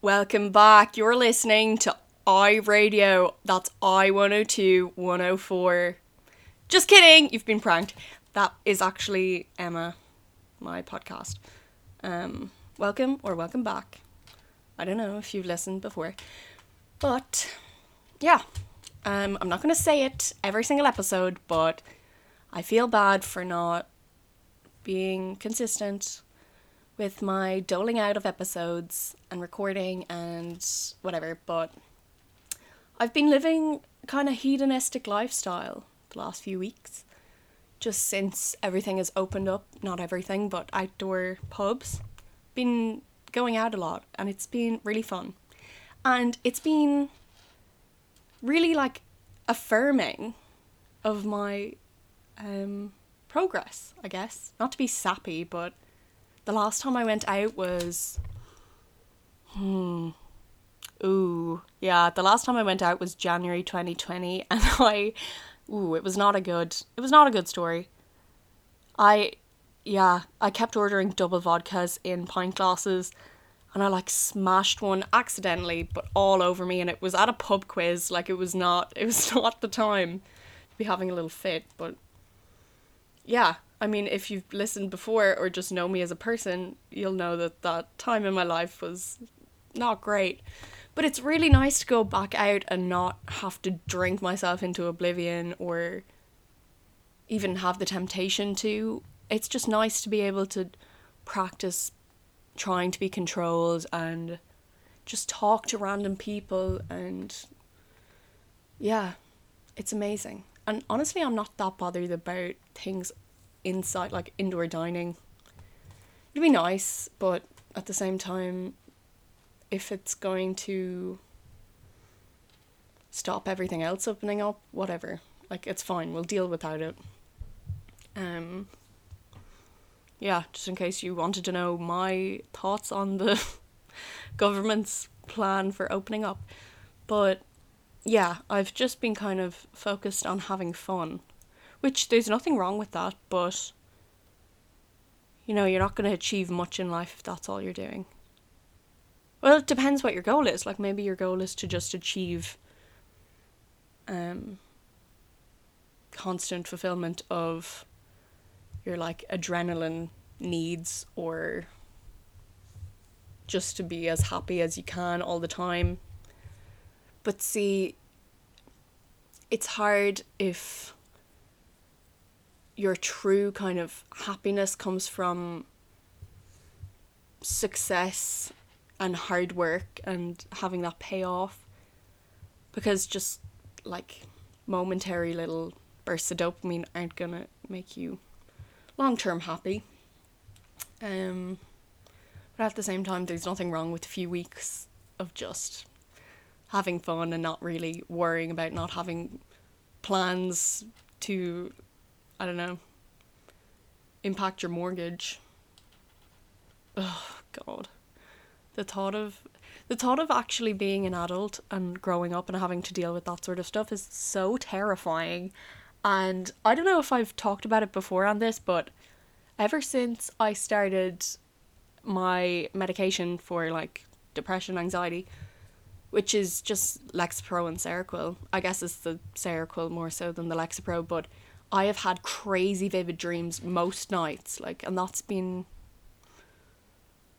Welcome back. You're listening to I Radio. That's I 102 104. Just kidding. You've been pranked. That is actually Emma, my podcast. Um, welcome or welcome back. I don't know if you've listened before. But yeah, um, I'm not going to say it every single episode, but I feel bad for not being consistent with my doling out of episodes and recording and whatever, but I've been living kind of hedonistic lifestyle the last few weeks. Just since everything has opened up, not everything, but outdoor pubs. Been going out a lot and it's been really fun. And it's been really like affirming of my um progress, I guess. Not to be sappy, but the last time I went out was hmm ooh yeah the last time I went out was January 2020 and I ooh it was not a good it was not a good story. I yeah I kept ordering double vodkas in pint glasses and I like smashed one accidentally but all over me and it was at a pub quiz like it was not it was not the time to be having a little fit but yeah I mean, if you've listened before or just know me as a person, you'll know that that time in my life was not great. But it's really nice to go back out and not have to drink myself into oblivion or even have the temptation to. It's just nice to be able to practice trying to be controlled and just talk to random people and yeah, it's amazing. And honestly, I'm not that bothered about things inside, like indoor dining. It'd be nice, but at the same time, if it's going to stop everything else opening up, whatever. Like it's fine. We'll deal without it. Um. Yeah, just in case you wanted to know my thoughts on the government's plan for opening up. But yeah, I've just been kind of focused on having fun which there's nothing wrong with that, but you know, you're not going to achieve much in life if that's all you're doing. Well, it depends what your goal is. Like maybe your goal is to just achieve um constant fulfillment of your like adrenaline needs or just to be as happy as you can all the time. But see, it's hard if your true kind of happiness comes from success and hard work and having that pay off because just like momentary little bursts of dopamine aren't gonna make you long term happy. Um but at the same time there's nothing wrong with a few weeks of just having fun and not really worrying about not having plans to I don't know, impact your mortgage. Oh god. The thought of the thought of actually being an adult and growing up and having to deal with that sort of stuff is so terrifying. And I don't know if I've talked about it before on this, but ever since I started my medication for like depression, anxiety, which is just Lexapro and Seroquel. I guess it's the Seroquel more so than the Lexapro, but I have had crazy vivid dreams most nights, like, and that's been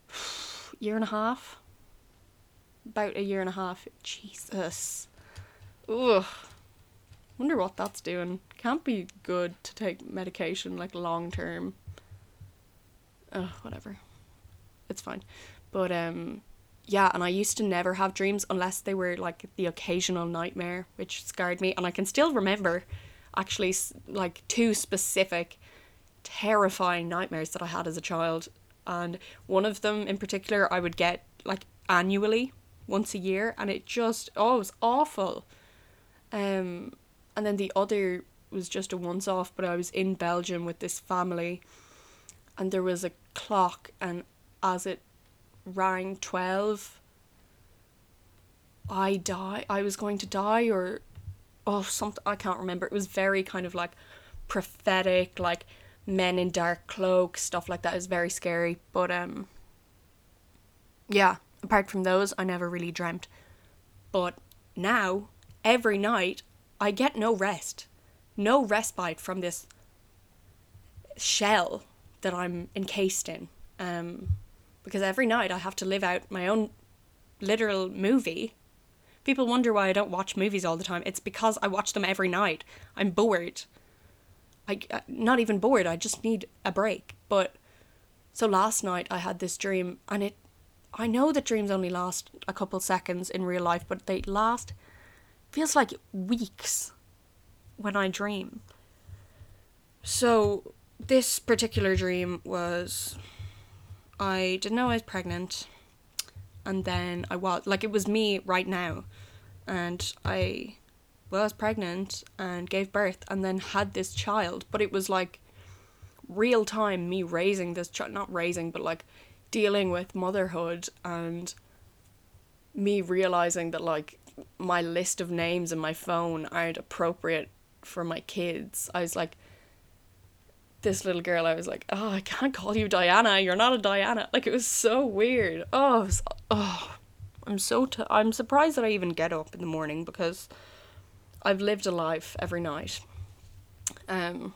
year and a half, about a year and a half. Jesus, ugh. Wonder what that's doing. Can't be good to take medication like long term. Ugh, whatever. It's fine, but um, yeah, and I used to never have dreams unless they were like the occasional nightmare, which scarred me, and I can still remember actually like two specific terrifying nightmares that I had as a child. And one of them in particular I would get like annually once a year and it just oh it was awful. Um and then the other was just a once off but I was in Belgium with this family and there was a clock and as it rang 12 I die I was going to die or oh something I can't remember. It was very kind of like prophetic, like men in dark cloaks, stuff like that. It was very scary. But um yeah, apart from those, I never really dreamt. But now, every night, I get no rest, no respite from this shell that I'm encased in. Um, because every night I have to live out my own literal movie. People wonder why I don't watch movies all the time. It's because I watch them every night. I'm bored. I uh, not even bored. I just need a break. But so last night I had this dream, and it. I know that dreams only last a couple seconds in real life, but they last. Feels like weeks when I dream. So this particular dream was I didn't know I was pregnant and then I was like it was me right now. And I was pregnant and gave birth and then had this child but it was like real time me raising this child not raising but like dealing with motherhood and me realizing that like my list of names in my phone aren't appropriate for my kids. I was like this little girl, I was like, oh, I can't call you Diana. You're not a Diana. Like it was so weird. Oh, was, oh, I'm so t- I'm surprised that I even get up in the morning because I've lived a life every night. Um,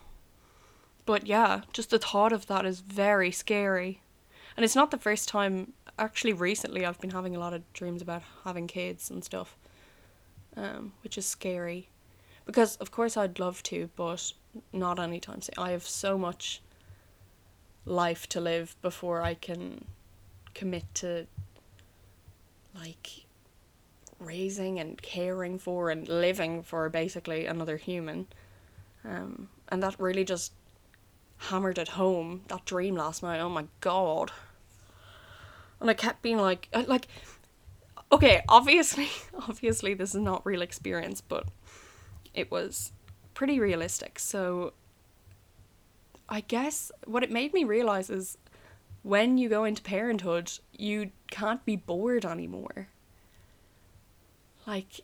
but yeah, just the thought of that is very scary, and it's not the first time. Actually, recently I've been having a lot of dreams about having kids and stuff, um, which is scary, because of course I'd love to, but not anytime soon. I have so much life to live before I can commit to like raising and caring for and living for basically another human. Um, and that really just hammered at home that dream last night. Oh my god. And I kept being like like okay, obviously obviously this is not real experience, but it was pretty realistic. So I guess what it made me realize is when you go into parenthood, you can't be bored anymore. Like,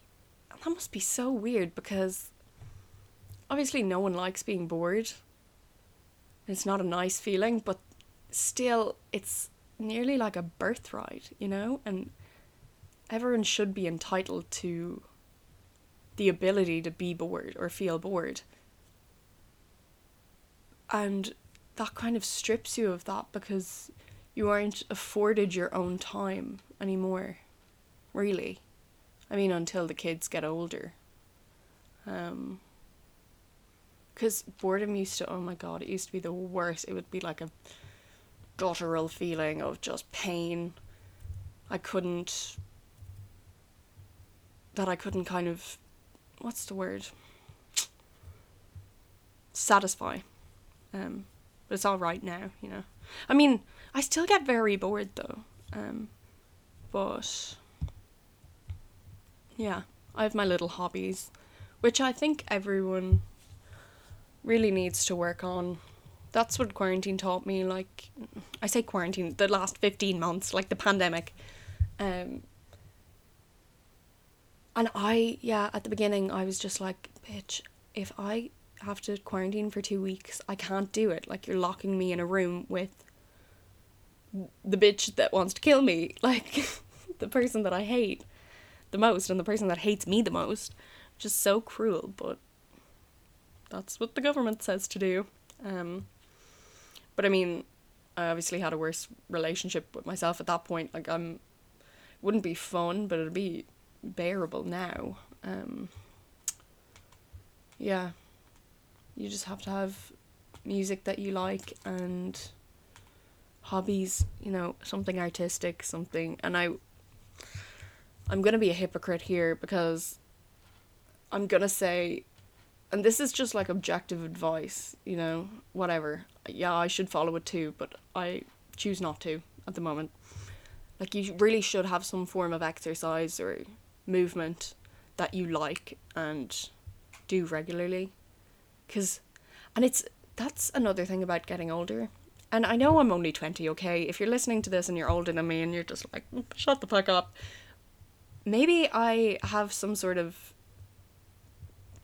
that must be so weird because obviously no one likes being bored. It's not a nice feeling, but still, it's nearly like a birthright, you know? And everyone should be entitled to the ability to be bored or feel bored. And that kind of strips you of that because you aren't afforded your own time anymore, really. I mean, until the kids get older. Um, because boredom used to, oh my god, it used to be the worst. It would be like a guttural feeling of just pain. I couldn't, that I couldn't kind of what's the word? Satisfy. Um, but it's all right now, you know. I mean, I still get very bored though. Um, but yeah, I have my little hobbies, which I think everyone really needs to work on. That's what quarantine taught me. Like, I say quarantine, the last 15 months, like the pandemic. Um, and I, yeah, at the beginning, I was just like, bitch, if I have to quarantine for two weeks, I can't do it. Like, you're locking me in a room with the bitch that wants to kill me. Like, the person that I hate the most and the person that hates me the most. Just so cruel, but that's what the government says to do. Um, but I mean, I obviously had a worse relationship with myself at that point. Like, I'm, wouldn't be fun, but it'd be bearable now. Um, yeah, you just have to have music that you like and hobbies, you know, something artistic, something. And I, I'm gonna be a hypocrite here because I'm gonna say, and this is just like objective advice, you know, whatever. Yeah, I should follow it too, but I choose not to at the moment. Like, you really should have some form of exercise or movement that you like and do regularly. Because and it's that's another thing about getting older. And i know i'm only 20 okay? If you're listening to this and you're older than me and you're just like mm, shut the fuck up. Maybe i have some sort of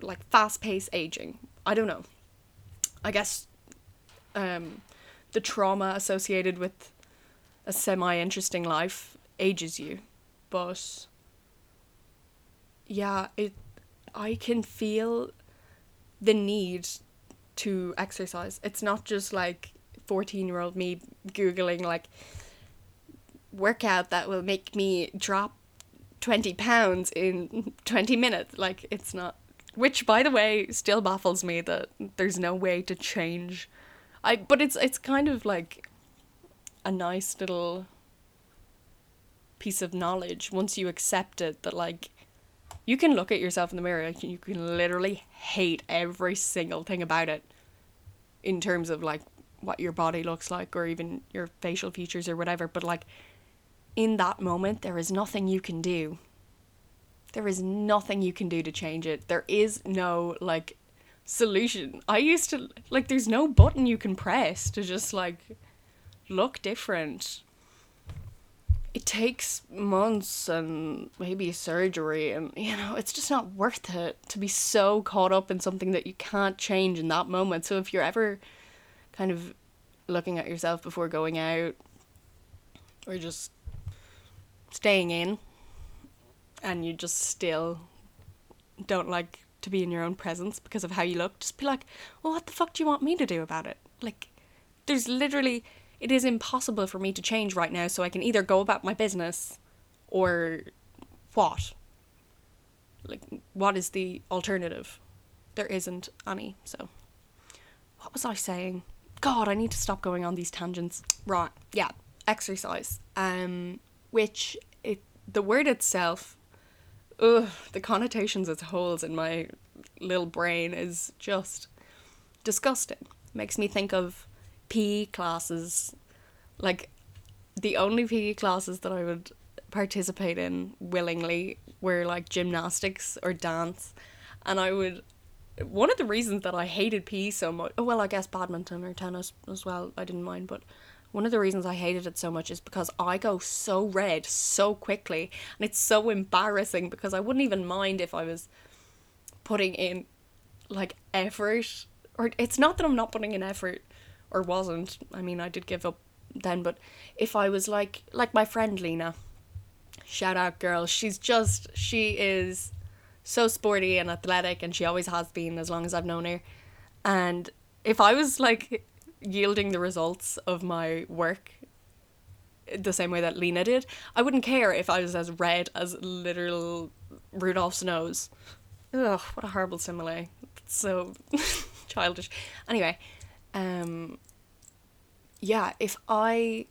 like fast-paced aging. I don't know. I guess um the trauma associated with a semi interesting life ages you. But yeah, it I can feel the need to exercise. It's not just like 14 year old me googling like workout that will make me drop 20 pounds in 20 minutes like it's not which by the way still baffles me that there's no way to change i but it's it's kind of like a nice little piece of knowledge once you accept it that like you can look at yourself in the mirror and you can literally hate every single thing about it in terms of like what your body looks like or even your facial features or whatever but like in that moment there is nothing you can do. There is nothing you can do to change it. There is no like solution. I used to like there's no button you can press to just like look different it takes months and maybe surgery and you know it's just not worth it to be so caught up in something that you can't change in that moment. So if you're ever kind of looking at yourself before going out or just staying in and you just still don't like to be in your own presence because of how you look just be like well what the fuck do you want me to do about it? Like there's literally it is impossible for me to change right now, so I can either go about my business or what? Like, what is the alternative? There isn't any, so. What was I saying? God, I need to stop going on these tangents. Right, yeah, exercise. Um, which, it, the word itself, ugh, the connotations it holds in my little brain is just disgusting. Makes me think of PE classes, like the only PE classes that I would participate in willingly were like gymnastics or dance, and I would. One of the reasons that I hated PE so much, oh well, I guess badminton or tennis as well, I didn't mind, but one of the reasons I hated it so much is because I go so red so quickly, and it's so embarrassing because I wouldn't even mind if I was putting in like effort, or it's not that I'm not putting in effort or wasn't. I mean, I did give up then, but if I was like like my friend Lena, shout out girl, she's just she is so sporty and athletic and she always has been as long as I've known her. And if I was like yielding the results of my work the same way that Lena did, I wouldn't care if I was as red as literal Rudolph's nose. Ugh, what a horrible simile. So childish. Anyway, um, yeah, if I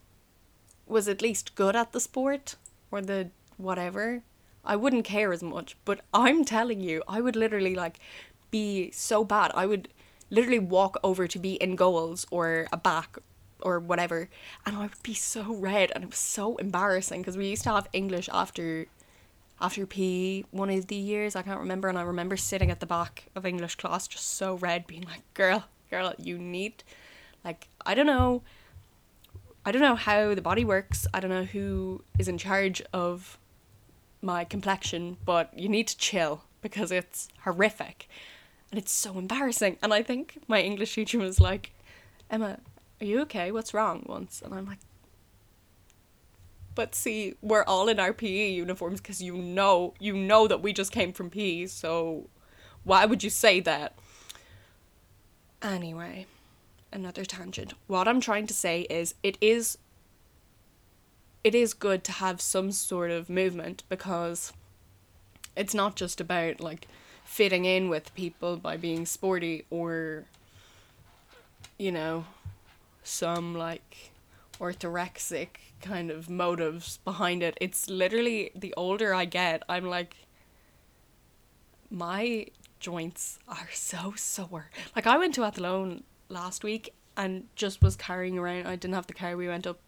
was at least good at the sport or the whatever, I wouldn't care as much. But I'm telling you, I would literally like be so bad. I would literally walk over to be in goals or a back or whatever, and I would be so red, and it was so embarrassing because we used to have English after after PE one of the years I can't remember, and I remember sitting at the back of English class just so red, being like, "Girl, girl, you need like I don't know I don't know how the body works. I don't know who is in charge of my complexion, but you need to chill because it's horrific and it's so embarrassing. And I think my English teacher was like, Emma, are you okay? What's wrong? Once. And I'm like, but see, we're all in our PE uniforms because you know, you know that we just came from PE, so why would you say that? Anyway, another tangent. What I'm trying to say is it is it is good to have some sort of movement because it's not just about like fitting in with people by being sporty or you know some like orthorexic kind of motives behind it. It's literally the older I get, I'm like my joints are so sore. Like I went to Athlone last week and just was carrying around. I didn't have the car. We went up.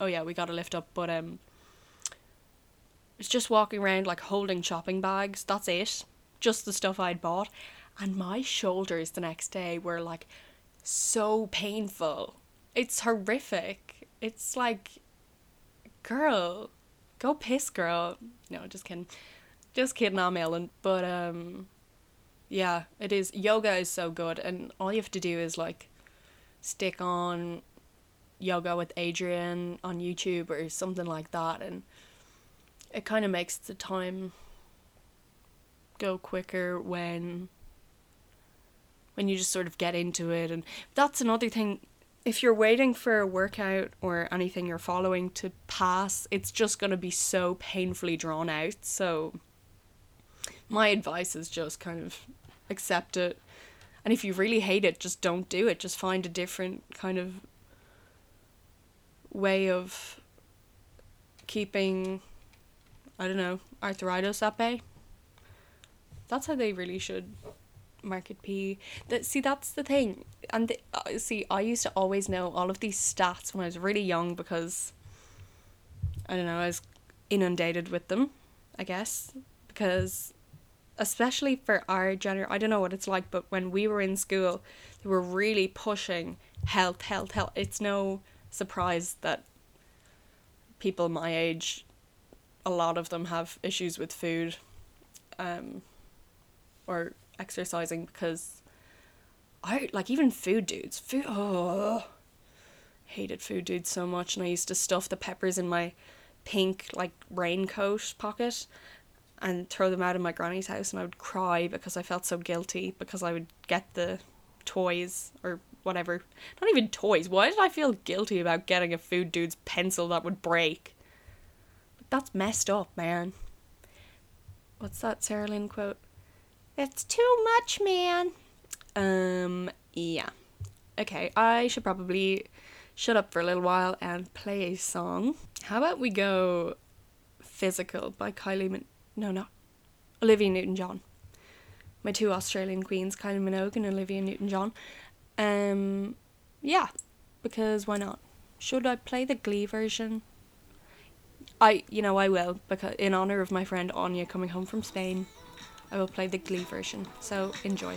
Oh yeah, we got a lift up, but um, it's just walking around like holding shopping bags. That's it. Just the stuff I'd bought, and my shoulders the next day were like so painful. It's horrific. It's like, girl, go piss, girl. No, just kidding. Just kidding, I'm Ellen. But um, yeah, it is. Yoga is so good, and all you have to do is like stick on yoga with Adriene on YouTube or something like that, and it kind of makes the time go quicker when when you just sort of get into it and that's another thing if you're waiting for a workout or anything you're following to pass it's just going to be so painfully drawn out so my advice is just kind of accept it and if you really hate it just don't do it just find a different kind of way of keeping I don't know, arthritis at bay. That's how they really should market P. That see, that's the thing. And the, uh, see, I used to always know all of these stats when I was really young because I don't know, I was inundated with them. I guess because especially for our generation, I don't know what it's like, but when we were in school, they were really pushing health, health, health. It's no surprise that people my age a lot of them have issues with food um, or exercising because I like even food dudes. Food oh hated food dudes so much and I used to stuff the peppers in my pink like raincoat pocket and throw them out of my granny's house and I would cry because I felt so guilty because I would get the toys or whatever. Not even toys. Why did I feel guilty about getting a food dude's pencil that would break? That's messed up, man. What's that Sarah Lynn quote? It's too much, man. Um, yeah. Okay, I should probably shut up for a little while and play a song. How about we go Physical by Kylie no, not Olivia Newton-John. My two Australian queens, Kylie Minogue and Olivia Newton-John. Um, yeah, because why not? Should I play the Glee version? I, you know, I will because in honor of my friend Anya coming home from Spain, I will play the Glee version. So enjoy.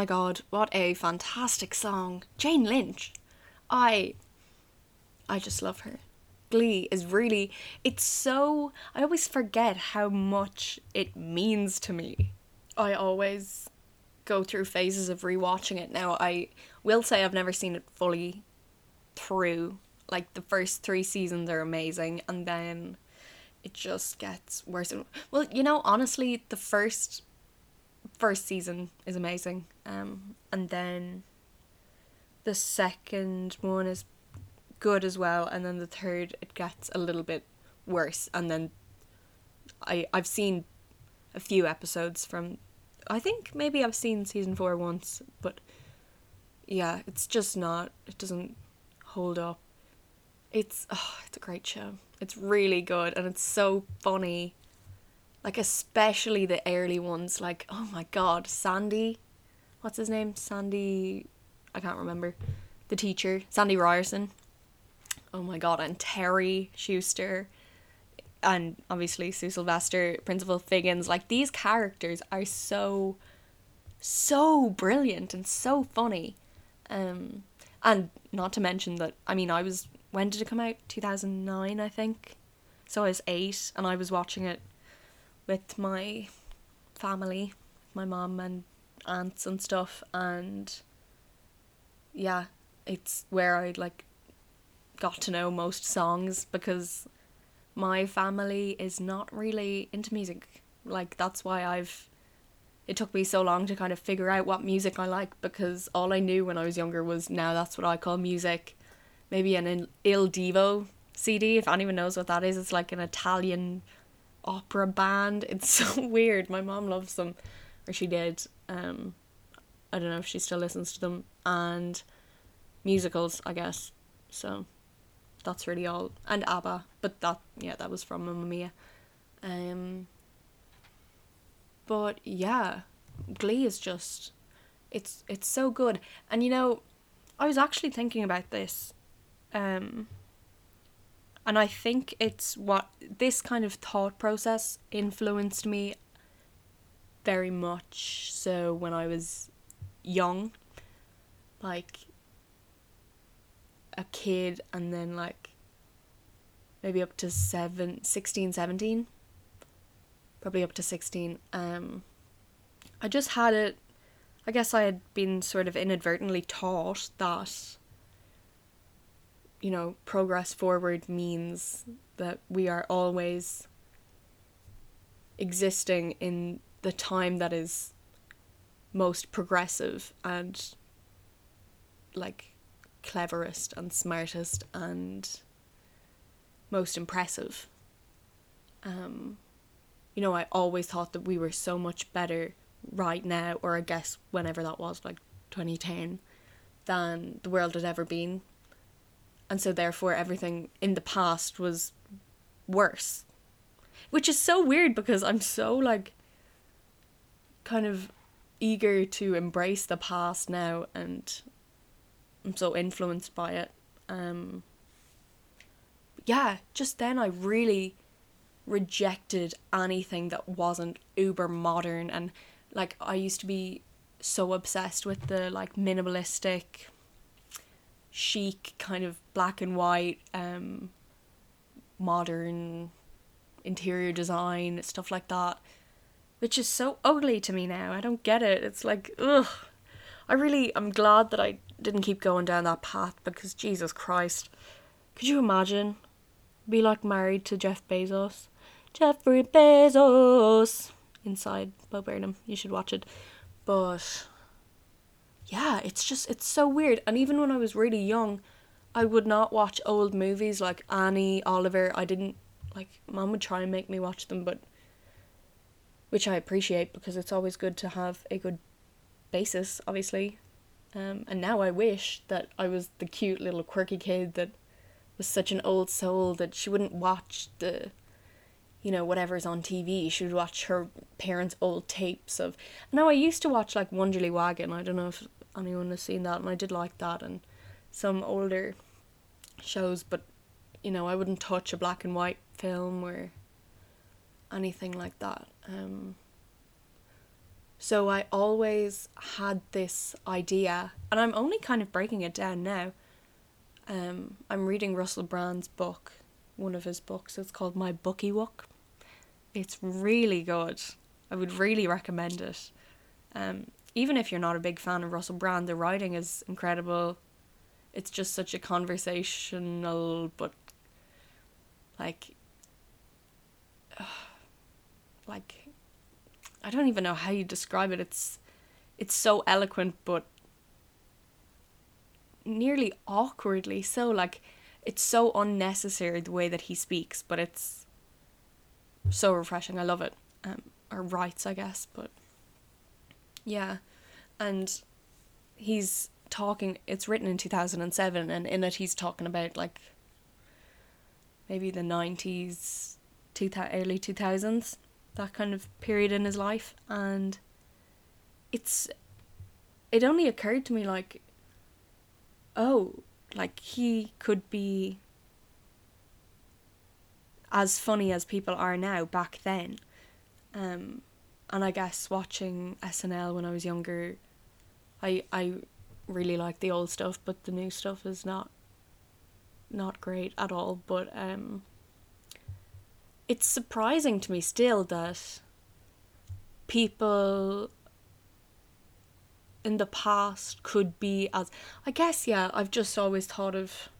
My god, what a fantastic song. Jane Lynch. I I just love her. Glee is really it's so I always forget how much it means to me. I always go through phases of rewatching it. Now I will say I've never seen it fully through. Like the first 3 seasons are amazing and then it just gets worse and well, you know, honestly, the first first season is amazing. Um and then the second one is good as well and then the third it gets a little bit worse and then I I've seen a few episodes from I think maybe I've seen season 4 once but yeah it's just not it doesn't hold up it's oh, it's a great show it's really good and it's so funny like especially the early ones like oh my god Sandy what's his name Sandy I can't remember the teacher Sandy Ryerson oh my god, and Terri Schuester, and obviously Sue Sylvester, Principal Figgins. Like these characters are so, so brilliant and so funny. Um, and not to mention that I mean I was when did it come out? Two thousand nine, I think. So I was eight, and I was watching it with my family, my mom and aunts and stuff, and yeah, it's where I like got to know most songs because my family is not really into music. Like that's why I've it took me so long to kind of figure out what music I like because all I knew when I was younger was now that's what I call music. Maybe an Il Divo CD if anyone knows what that is. It's like an Italian opera band. It's so weird. My mom loves them or she did. Um I don't know if she still listens to them and musicals, I guess. So that's really all and ABBA but that yeah that was from Mamma Mia um but yeah Glee is just it's it's so good and you know I was actually thinking about this um and I think it's what this kind of thought process influenced me very much so when I was young like a kid and then like maybe up to seven, 16, 17, probably up to 16. Um, I just had it, I guess I had been sort of inadvertently taught that, you know, progress forward means that we are always existing in the time that is most progressive and like cleverest and smartest and most impressive. Um, you know, I always thought that we were so much better right now, or I guess whenever that was, like 2010, than the world had ever been. And so, therefore, everything in the past was worse. Which is so weird because I'm so, like, kind of eager to embrace the past now and I'm so influenced by it. Um, yeah, just then I really rejected anything that wasn't uber modern and like I used to be so obsessed with the like minimalistic chic kind of black and white um modern interior design stuff like that which is so ugly to me now i don't get it it's like ugh i really i'm glad that i didn't keep going down that path because Jesus Christ. Could you imagine? Be like married to Jeff Bezos. Jeffrey Bezos inside Bo Burnham. You should watch it. But yeah, it's just it's so weird. And even when I was really young, I would not watch old movies like Annie, Oliver. I didn't like mom would try and make me watch them, but which I appreciate because it's always good to have a good basis, obviously, um, and now I wish that I was the cute little quirky kid that was such an old soul that she wouldn't watch the, you know, whatever's on TV. She would watch her parents' old tapes of. Now I used to watch like Wanderly Wagon. I don't know if anyone has seen that, and I did like that, and some older shows. But you know, I wouldn't touch a black and white film or anything like that. Um, So I always had this idea, and I'm only kind of breaking it down now. Um, I'm reading Russell Brand's book, one of his books. It's called My Booky Wook. It's really good. I would really recommend it. Um, even if you're not a big fan of Russell Brand, the writing is incredible. It's just such a conversational, but like, like, I don't even know how you describe it. It's, it's so eloquent, but nearly awkwardly so. Like, it's so unnecessary the way that he speaks, but it's so refreshing. I love it. Um, or writes, I guess, but yeah, and he's talking. It's written in two thousand and seven, and in it he's talking about like maybe the nineties, two early two thousands, that kind of period in his life, and it's. It only occurred to me like, oh, like he could be as funny as people are now back then. Um, and I guess watching SNL when I was younger, I I really like the old stuff, but the new stuff is not not great at all. But um, it's surprising to me still that people in the past could be as I guess yeah I've just always thought of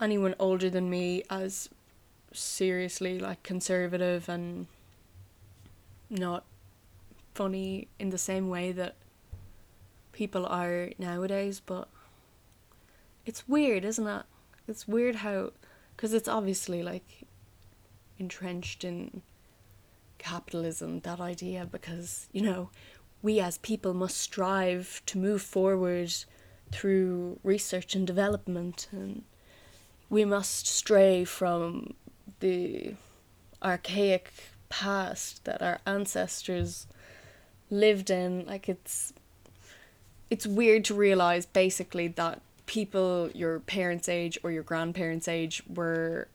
anyone older than me as seriously like conservative and not funny in the same way that people are nowadays, but it's weird, isn't it? It's weird how, because it's obviously like entrenched in capitalism, that idea, because, you know, we as people must strive to move forward through research and development, and we must stray from the archaic past that our ancestors lived in like it's it's weird to realize basically that people your parents age or your grandparents age were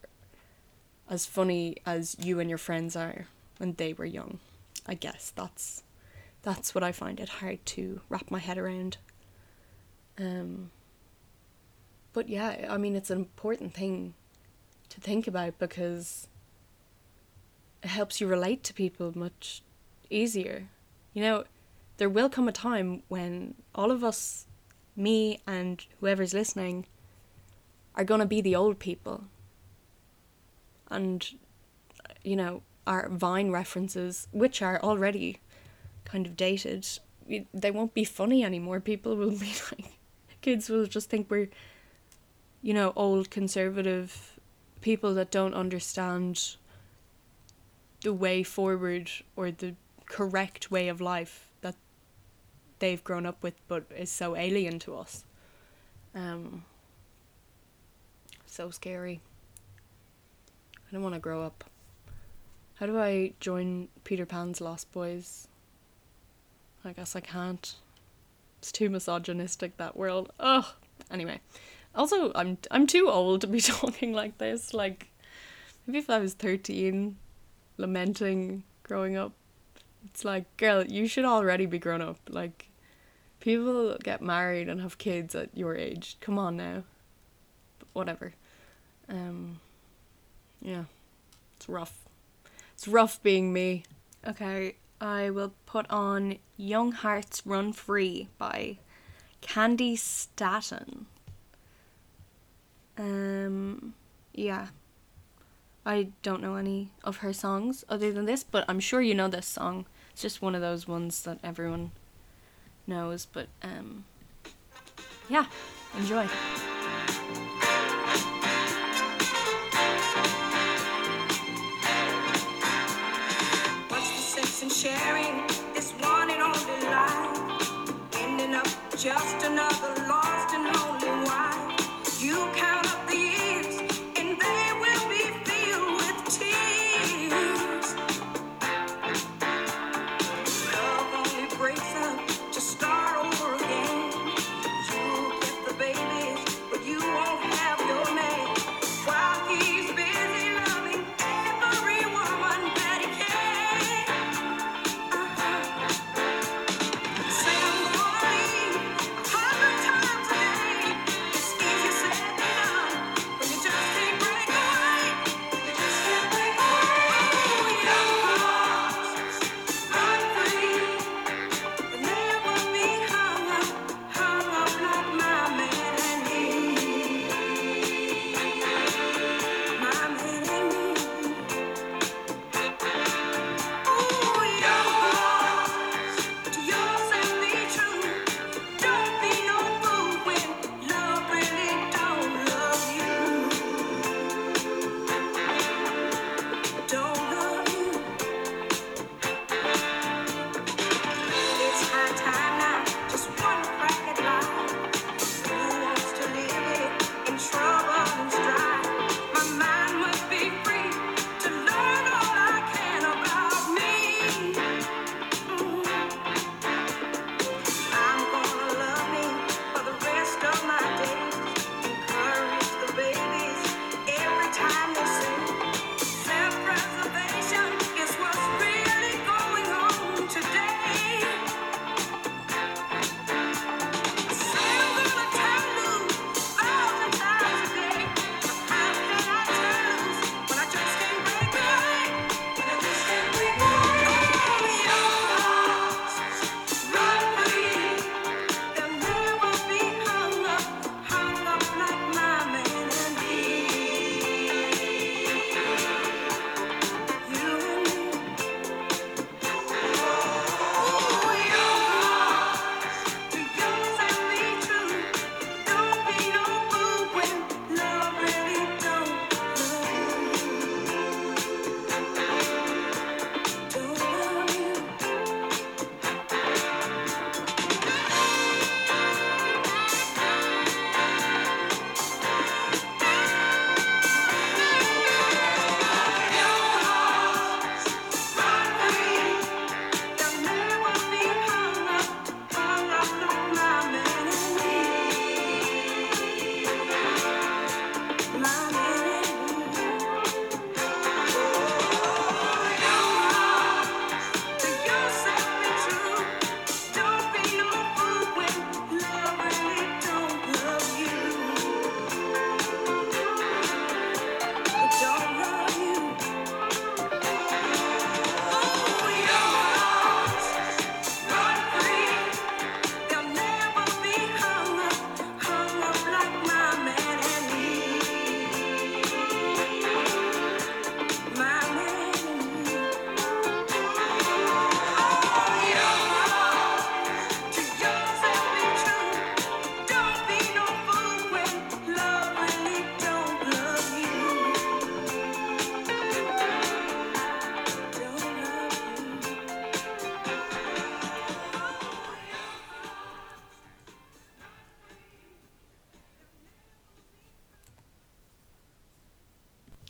as funny as you and your friends are when they were young. I guess that's that's what i find it hard to wrap my head around. Um but yeah i mean it's an important thing to think about because it helps you relate to people much easier. You know, there will come a time when all of us, me and whoever's listening, are going to be the old people. And, you know, our Vine references, which are already kind of dated, they won't be funny anymore. People will be like, kids will just think we're, you know, old conservative people that don't understand the way forward or the correct way of life that they've grown up with but is so alien to us. Um, so scary. I don't want to grow up. How do I join Peter Pan's Lost Boys? I guess I can't. It's too misogynistic that world. Ugh. Anyway, also I'm I'm too old to be talking like this. Like maybe if I was thirteen, lamenting growing up. It's like, girl, you should already be grown up. Like, people get married and have kids at your age. Come on now. But whatever. Um, yeah, it's rough. It's rough being me. Okay, I will put on Young Hearts Run Free by Candi Staton. Um, yeah. I don't know any of her songs other than this, but I'm sure you know this song. It's just one of those ones that everyone knows, but um yeah, enjoy.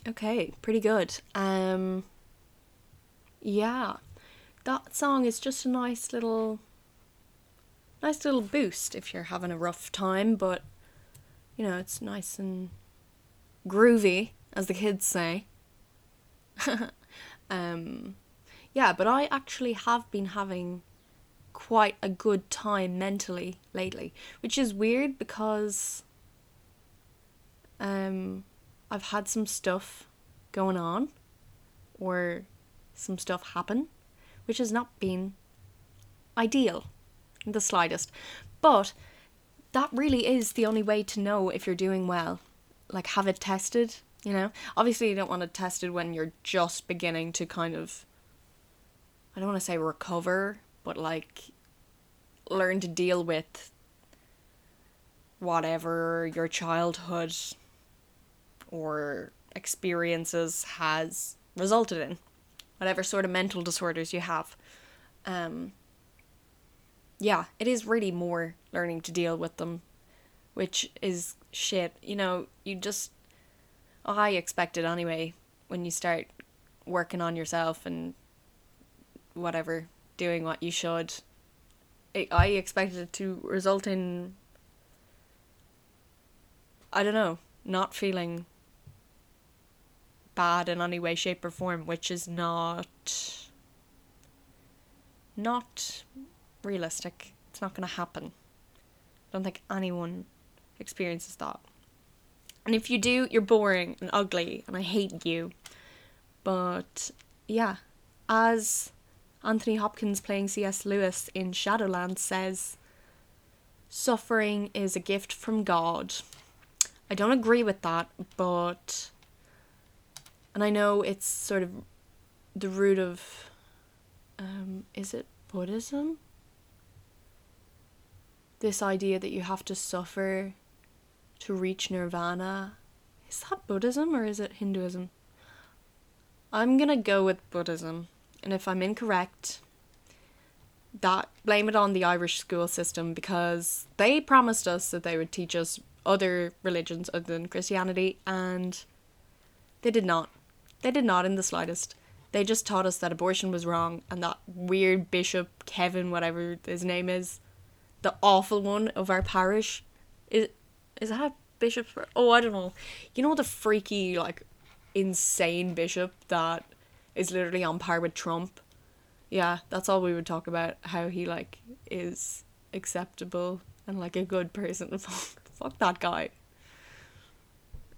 Okay, pretty good. Um yeah. That song is just a nice little nice little boost if you're having a rough time, but you know, it's nice and groovy, as the kids say. um yeah, but I actually have been having quite a good time mentally lately, which is weird because um I've had some stuff going on or some stuff happen, which has not been ideal in the slightest. But that really is the only way to know if you're doing well. Like, have it tested, you know? Obviously, you don't want to test it when you're just beginning to kind of, I don't want to say recover, but like learn to deal with whatever your childhood or experiences has resulted in, whatever sort of mental disorders you have. Um, yeah, it is really more learning to deal with them, which is shit. You know, you just. I expect it anyway when you start working on yourself and whatever, doing what you should. I expected it to result in. I don't know, not feeling bad in any way, shape, or form, which is not. not realistic. It's not going to happen. I don't think anyone experiences that. And if you do, you're boring and ugly, and I hate you. But yeah, as Anthony Hopkins playing C.S. Lewis in Shadowland says, suffering is a gift from God. I don't agree with that, but. And I know it's sort of the root of. Um, is it Buddhism? this idea that you have to suffer to reach nirvana. Is that Buddhism or is it Hinduism? I'm gonna go with Buddhism, and if I'm incorrect, that blame it on the Irish school system because they promised us that they would teach us other religions other than Christianity, and they did not. They did not in the slightest. They just taught us that abortion was wrong, and that weird bishop Kevin, whatever his name is, the awful one of our parish is is that bishop? Oh i don't know. You know the freaky like insane bishop that is literally on par with trump? Yeah that's all we would talk about how he like is acceptable and like a good person. Fuck that guy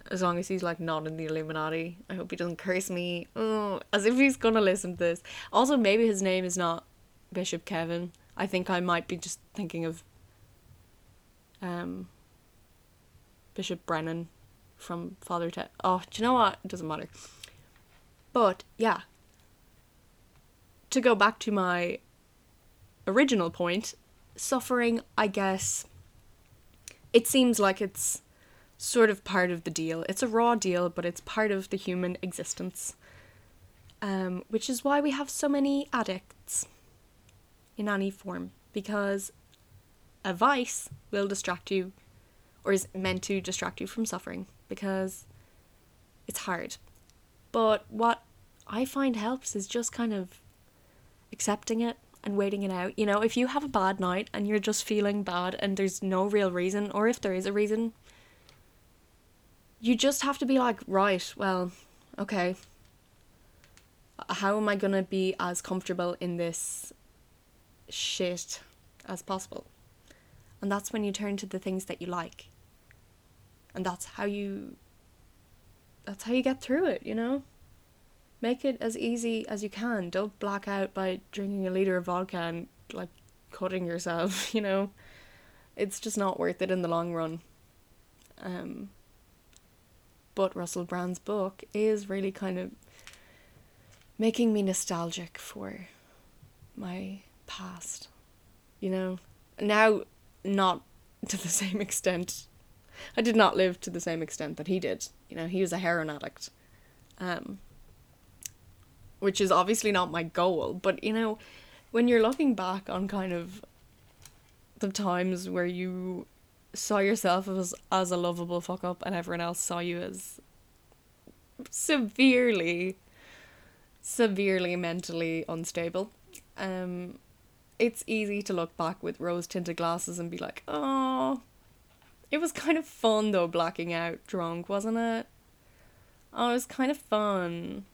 as long as he's like not in the illuminati i hope he doesn't curse me oh as if he's gonna listen to this also maybe his name is not bishop kevin I think I might be just thinking of um, Bishop Brennan from Father Ted. Oh, do you know what? It doesn't matter. But yeah, to go back to my original point, suffering, I guess, it seems like it's sort of part of the deal. It's a raw deal, but it's part of the human existence. Um, which is why we have so many addicts in any form because a vice will distract you or is meant to distract you from suffering because it's hard. But what I find helps is just kind of accepting it and waiting it out. You know, if you have a bad night and you're just feeling bad and there's no real reason, or if there is a reason, you just have to be like, right, well, okay. How am I to be as comfortable in this shit as possible. And that's when you turn to the things that you like. And that's how you that's how you get through it, you know? Make it as easy as you can. Don't black out by drinking a liter of vodka and like cutting yourself, you know? It's just not worth it in the long run. Um but Russell Brand's book is really kind of making me nostalgic for my past. You know? Now, not to the same extent. I did not live to the same extent that he did. You know, he was a heroin addict. Um, which is obviously not my goal, but you know, when you're looking back on kind of the times where you saw yourself as as a lovable fuck up and everyone else saw you as severely, severely mentally unstable. Um, it's easy to look back with rose tinted glasses and be like, oh, it was kind of fun though, blacking out drunk, wasn't it? Oh, it was kind of fun.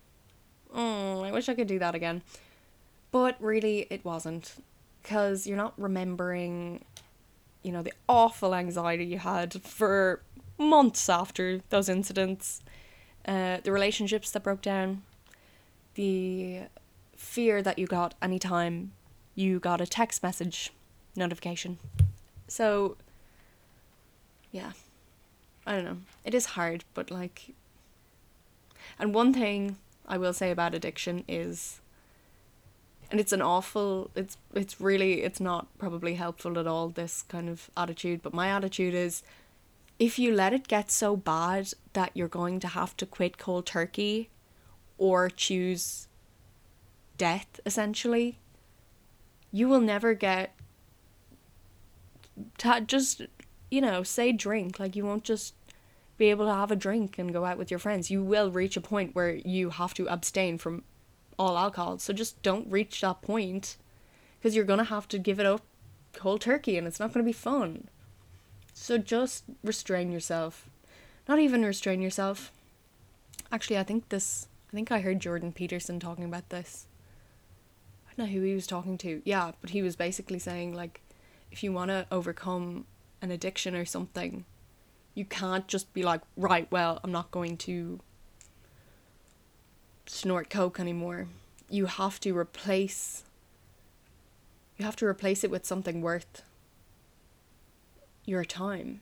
Oh, I wish I could do that again. But really, it wasn't. Because you're not remembering, you know, the awful anxiety you had for months after those incidents, uh, the relationships that broke down, the fear that you got anytime you got a text message notification. So, yeah, I don't know. It is hard, but like, and one thing I will say about addiction is and it's an awful it's it's really it's not probably helpful at all this kind of attitude. But my attitude is if you let it get so bad that you're going to have to quit cold turkey or choose death essentially you will never get to just you know say drink. Like you won't just be able to have a drink and go out with your friends. You will reach a point where you have to abstain from all alcohol. So just don't reach that point because you're going to have to give it up cold turkey and it's not going to be fun. So just restrain yourself. Not even restrain yourself. Actually i think this i think i heard jordan peterson talking about this. I don't know who he was talking to. Yeah, but he was basically saying like if you want to overcome an addiction or something, you can't just be like, right, well, I'm not going to snort coke anymore. You have to replace you have to replace it with something worth your time.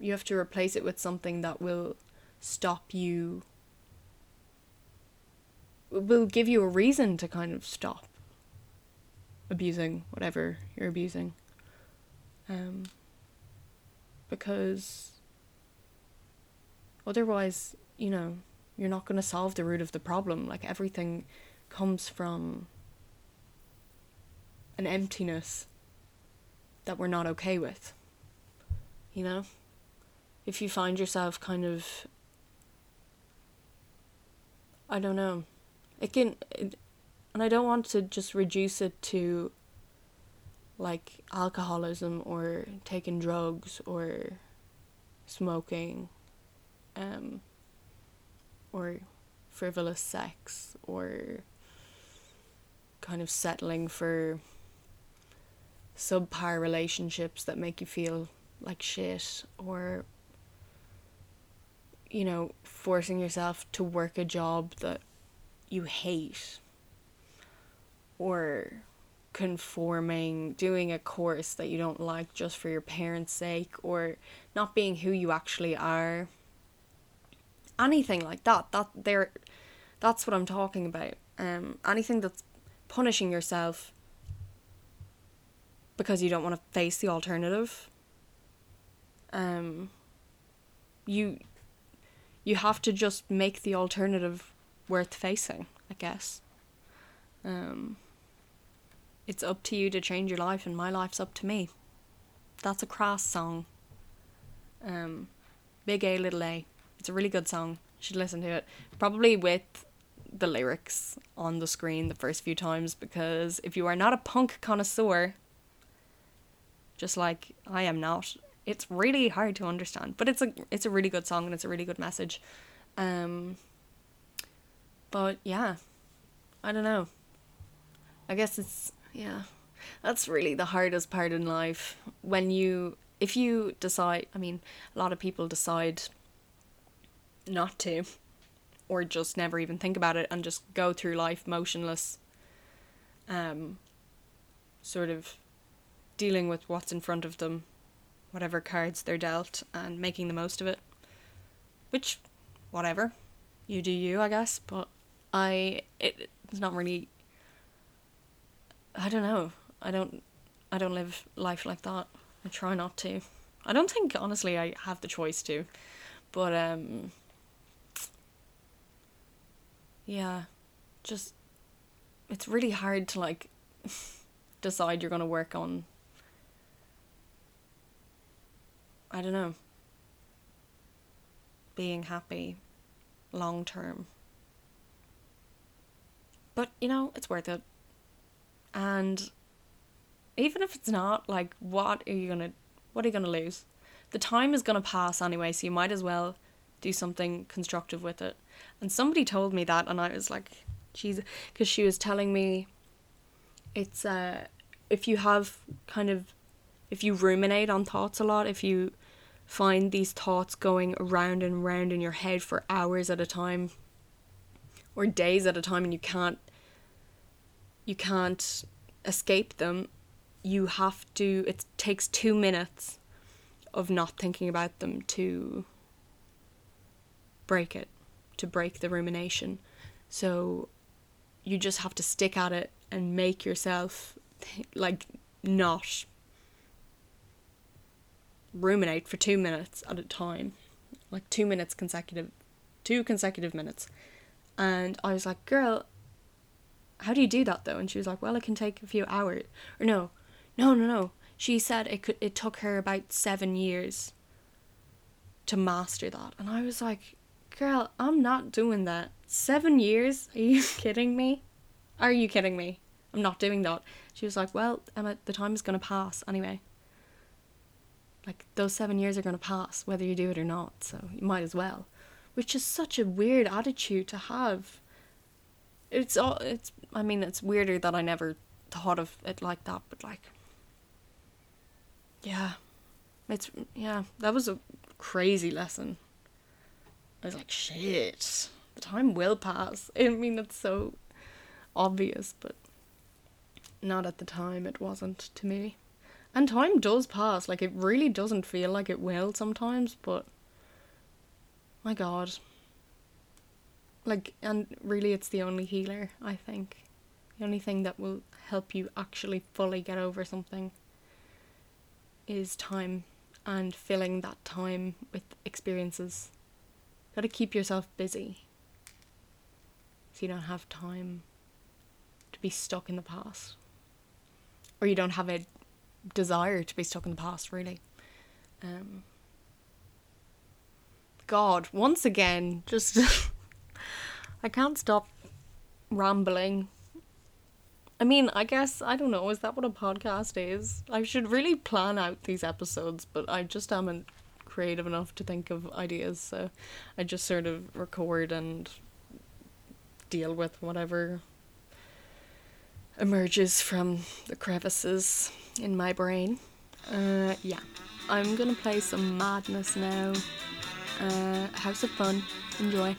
You have to replace it with something that will stop you will give you a reason to kind of stop abusing whatever you're abusing. Um, because otherwise, you know, you're not going to solve the root of the problem. Like everything comes from an emptiness that we're not okay with. You know? If you find yourself kind of I don't know it can it, and I don't want to just reduce it to like alcoholism or taking drugs or smoking um or frivolous sex or kind of settling for subpar relationships that make you feel like shit or you know forcing yourself to work a job that you hate or conforming, doing a course that you don't like just for your parents' sake, or not being who you actually are. Anything like that. That there that's what I'm talking about. Um anything that's punishing yourself because you don't want to face the alternative. Um you you have to just make the alternative worth facing, I guess. Um, it's up to you to change your life, and my life's up to me. That's a Crass song. Um, Big A, Little A. It's a really good song. You should listen to it. Probably with the lyrics on the screen the first few times, because if you are not a punk connoisseur, just like I am not, it's really hard to understand. But it's a it's a really good song and it's a really good message. Um, but yeah, I don't know. I guess it's, yeah, that's really the hardest part in life. When you, if you decide, I mean, a lot of people decide not to, or just never even think about it and just go through life motionless, um, sort of dealing with what's in front of them, whatever cards they're dealt, and making the most of it. Which, whatever, you do you, I guess, but I it, it's not really I don't know. I don't I don't live life like that. I try not to. I don't think honestly I have the choice to. But um yeah, just it's really hard to like decide you're going to work on I don't know being happy long term. But you know, it's worth it. And even if it's not, like what are you gonna what are you gonna lose? The time is gonna pass anyway, so you might as well do something constructive with it. And somebody told me that and I was like, she's because she was telling me it's uh if you have kind of if you ruminate on thoughts a lot, if you find these thoughts going around and round in your head for hours at a time or days at a time and you can't you can't escape them you have to it takes 2 minutes of not thinking about them to break it to break the rumination so you just have to stick at it and make yourself like not ruminate for two minutes at a time, like two minutes consecutive, two consecutive minutes. And I was like, girl, how do you do that though? And she was like, well, it can take a few hours. Or no, no, no, no. She said it could. It took her about seven years to master that, and I was like, girl, I'm not doing that. Seven years? Are you kidding me? Are you kidding me? I'm not doing that. She was like, well, Emma, the time is gonna pass anyway like those seven years are going to pass whether you do it or not so you might as well which is such a weird attitude to have it's all it's i mean it's weirder that i never thought of it like that but like yeah it's yeah that was a crazy lesson i was like shit the time will pass i mean it's so obvious but not at the time it wasn't to me and time does pass. Like, it really doesn't feel like it will sometimes, but. My god. Like, and really, it's the only healer, I think. The only thing that will help you actually fully get over something is time and filling that time with experiences. Gotta keep yourself busy so you don't have time to be stuck in the past. Or you don't have a desire to be stuck in the past, really. Um, God, once again, just I can't stop rambling. I mean, I guess I don't know. Is that what a podcast is? I should really plan out these episodes, but I just haven't creative enough to think of ideas. So I just sort of record and deal with whatever emerges from the crevices in my brain. Uh, yeah, I'm gonna play some Madness now. Uh, House of Fun. Enjoy.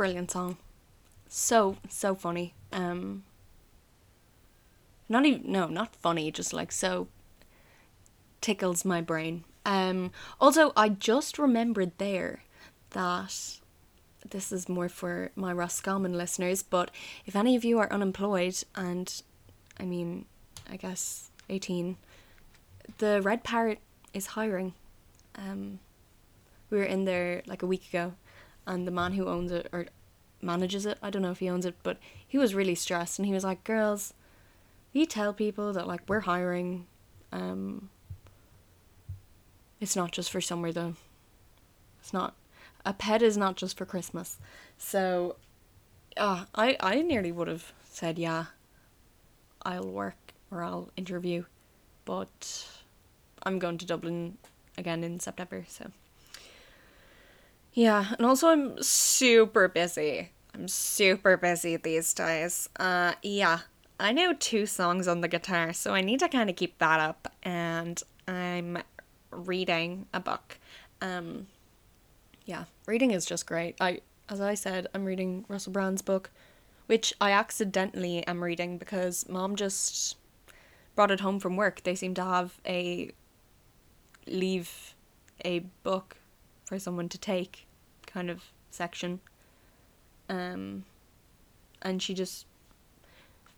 Brilliant song. So so funny. Um not even no, not funny, just like so tickles my brain. Um also I just remembered there that this is more for my Roscommon listeners, but if any of you are unemployed and I mean, I guess 18, the Red Parrot is hiring. Um, we were in there like a week ago, and the man who owns it or manages it, I don't know if he owns it, but he was really stressed and he was like, Girls, you tell people that like we're hiring. Um, it's not just for summer though. It's not a pet is not just for Christmas. So, uh, I I nearly would have said yeah. I'll work or I'll interview, but I'm going to Dublin again in September. So, yeah, and also I'm super busy. I'm super busy these days. Uh, yeah, I know two songs on the guitar, so I need to kind of keep that up. And I'm reading a book. Um, yeah, reading is just great. I, as I said, I'm reading Russell Brand's book, which I accidentally am reading because mom just brought it home from work. They seem to have a leave a book for someone to take kind of section. Um, and she just,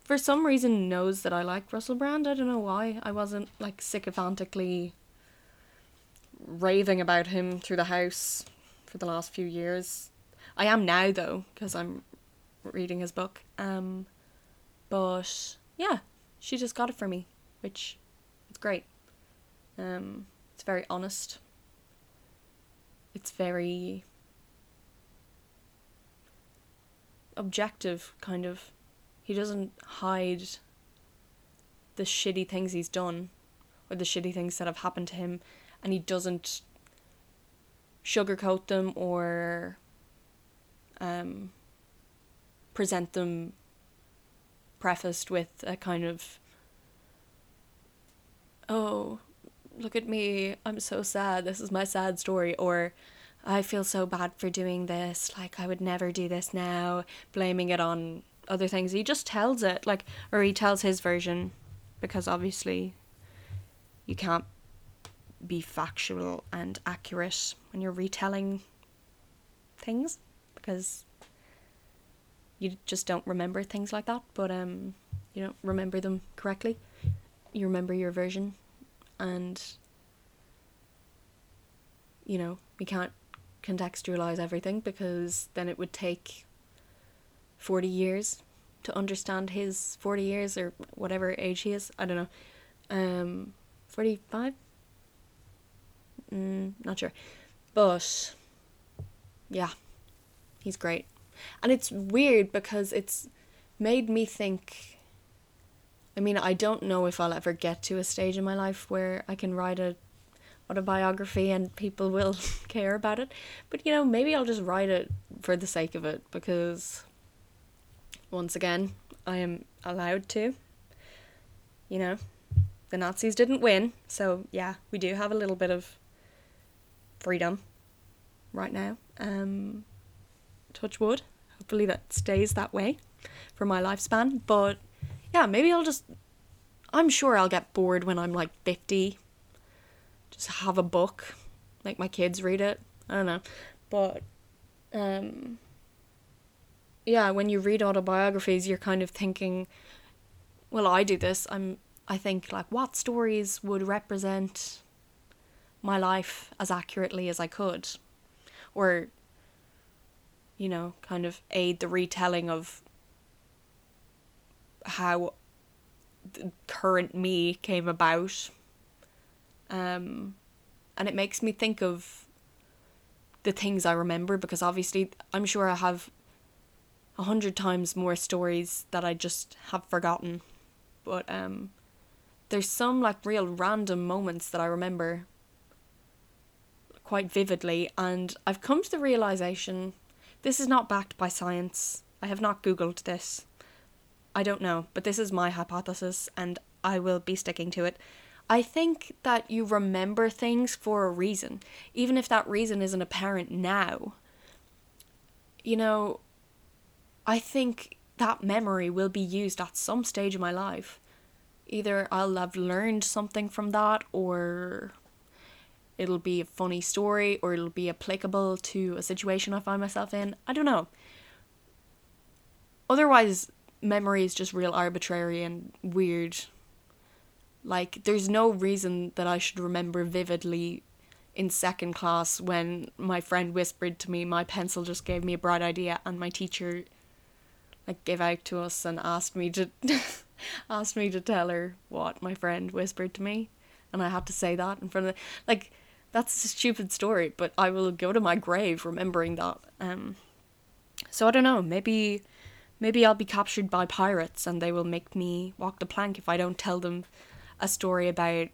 for some reason, knows that I like Russell Brand. I don't know why. I wasn't like sycophantically raving about him through the house for the last few years. I am now though because I'm reading his book. Um, but yeah, she just got it for me, which it's great. Um, it's very honest. It's very objective, kind of. He doesn't hide the shitty things he's done or the shitty things that have happened to him, and he doesn't sugarcoat them or um, present them prefaced with a kind of oh look at me i'm so sad this is my sad story or i feel so bad for doing this like i would never do this now blaming it on other things. He just tells it like or he tells his version because obviously you can't be factual and accurate when you're retelling things because you just don't remember things like that. But um you don't remember them correctly. You remember your version and you know we can't contextualize everything because then it would take 40 years to understand his 40 years or whatever age he is i don't know um 45 mm, not sure. But yeah he's great. And it's weird because it's made me think I mean, I don't know if I'll ever get to a stage in my life where I can write a autobiography and people will care about it. But you know, maybe I'll just write it for the sake of it because once again, I am allowed to. You know, the Nazis didn't win, so yeah, we do have a little bit of freedom right now. Um touch wood. Hopefully that stays that way for my lifespan, but yeah, maybe I'll just. I'm sure I'll get bored when I'm like 50. Just have a book, make my kids read it. I don't know. But, um, yeah, when you read autobiographies, you're kind of thinking, well, I do this. I'm, I think, like, what stories would represent my life as accurately as I could? Or, you know, kind of aid the retelling of how the current me came about. Um, and it makes me think of the things I remember because obviously I'm sure I have a hundred times more stories that I just have forgotten. But um, there's some like real random moments that I remember quite vividly, and I've come to the realization this is not backed by science. I have not Googled this. I don't know, but this is my hypothesis and I will be sticking to it. I think that you remember things for a reason, even if that reason isn't apparent now. You know, I think that memory will be used at some stage of my life. Either I'll have learned something from that, or it'll be a funny story, or it'll be applicable to a situation I find myself in. I don't know. Otherwise, memory is just real arbitrary and weird. Like, there's no reason that I should remember vividly in second class when my friend whispered to me my pencil just gave me a bright idea and my teacher like gave out to us and asked me to asked me to tell her what my friend whispered to me. And I had to say that in front of the, like that's a stupid story but I will go to my grave remembering that. Um so I don't know maybe maybe I'll be captured by pirates and they will make me walk the plank if I don't tell them a story about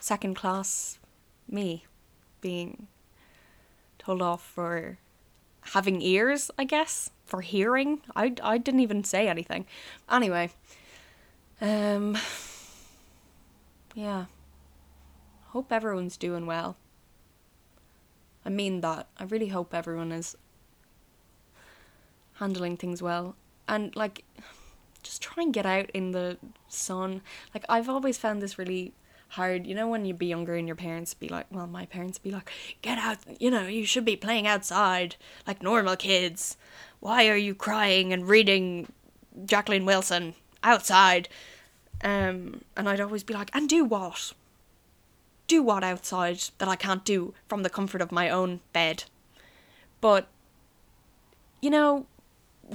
second class me being told off for having ears, I guess, for hearing. I, I didn't even say anything. Anyway, um, yeah. Hope everyone's doing well. I mean that. I really hope everyone is handling things well. And, like, just try and get out in the sun. Like, I've always found this really hard. You know, when you'd be younger and your parents be like, well, my parents be like, get out, you know, you should be playing outside like normal kids. Why are you crying and reading Jacqueline Wilson outside? Um, and I'd always be like, and do what? Do what outside that I can't do from the comfort of my own bed? But, you know,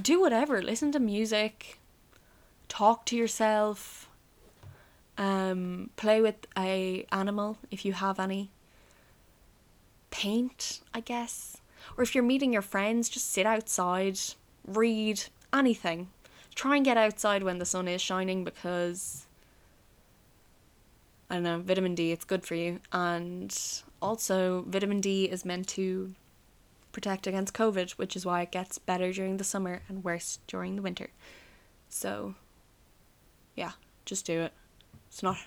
do whatever. Listen to music, talk to yourself um, play with a animal if you have any. Paint, I guess. Or if you're meeting your friends, just sit outside, read, anything. Try and get outside when the sun is shining because I don't know, vitamin D, it's good for you. And also, vitamin D is meant to protect against COVID, which is why it gets better during the summer and worse during the winter. So, yeah, just do it. It's not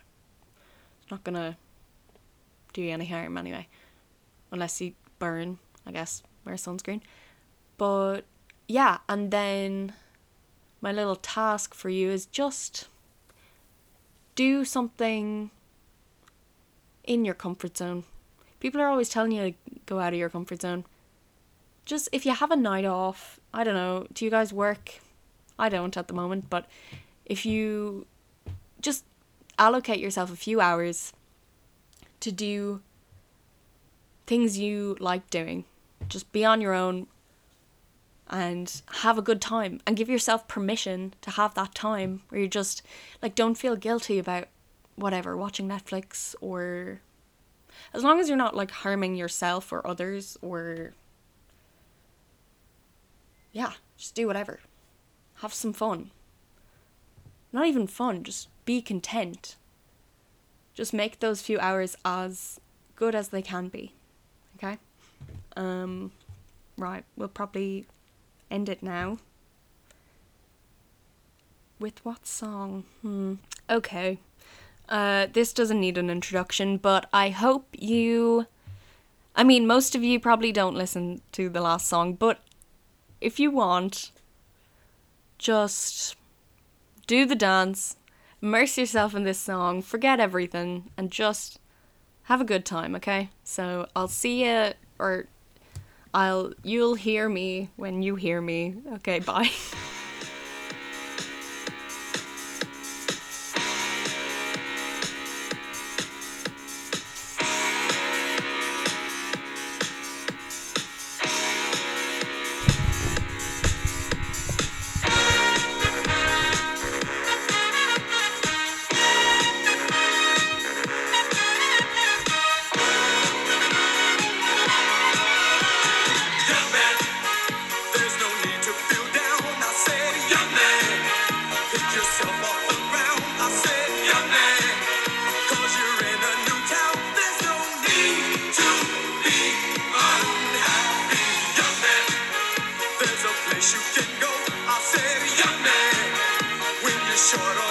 it's not gonna do you any harm anyway. Unless you burn, I guess, wear sunscreen. But yeah, and then my little task for you is just do something in your comfort zone. People are always telling you to go out of your comfort zone. Just if you have a night off, I don't know, do you guys work? I don't at the moment, but if you just allocate yourself a few hours to do things you like doing. Just be on your own and have a good time and give yourself permission to have that time where you just like don't feel guilty about whatever watching Netflix or as long as you're not like harming yourself or others or yeah, just do whatever. Have some fun. Not even fun, just be content. Just make those few hours as good as they can be. Okay? Um right, we'll probably end it now. With what song? Hmm. Okay. Uh this doesn't need an introduction, but I hope you I mean, most of you probably don't listen to the last song, but if you want, just do the dance, immerse yourself in this song, forget everything, and just have a good time, okay? So I'll see you, or I'll, you'll hear me when you hear me. Okay, bye. short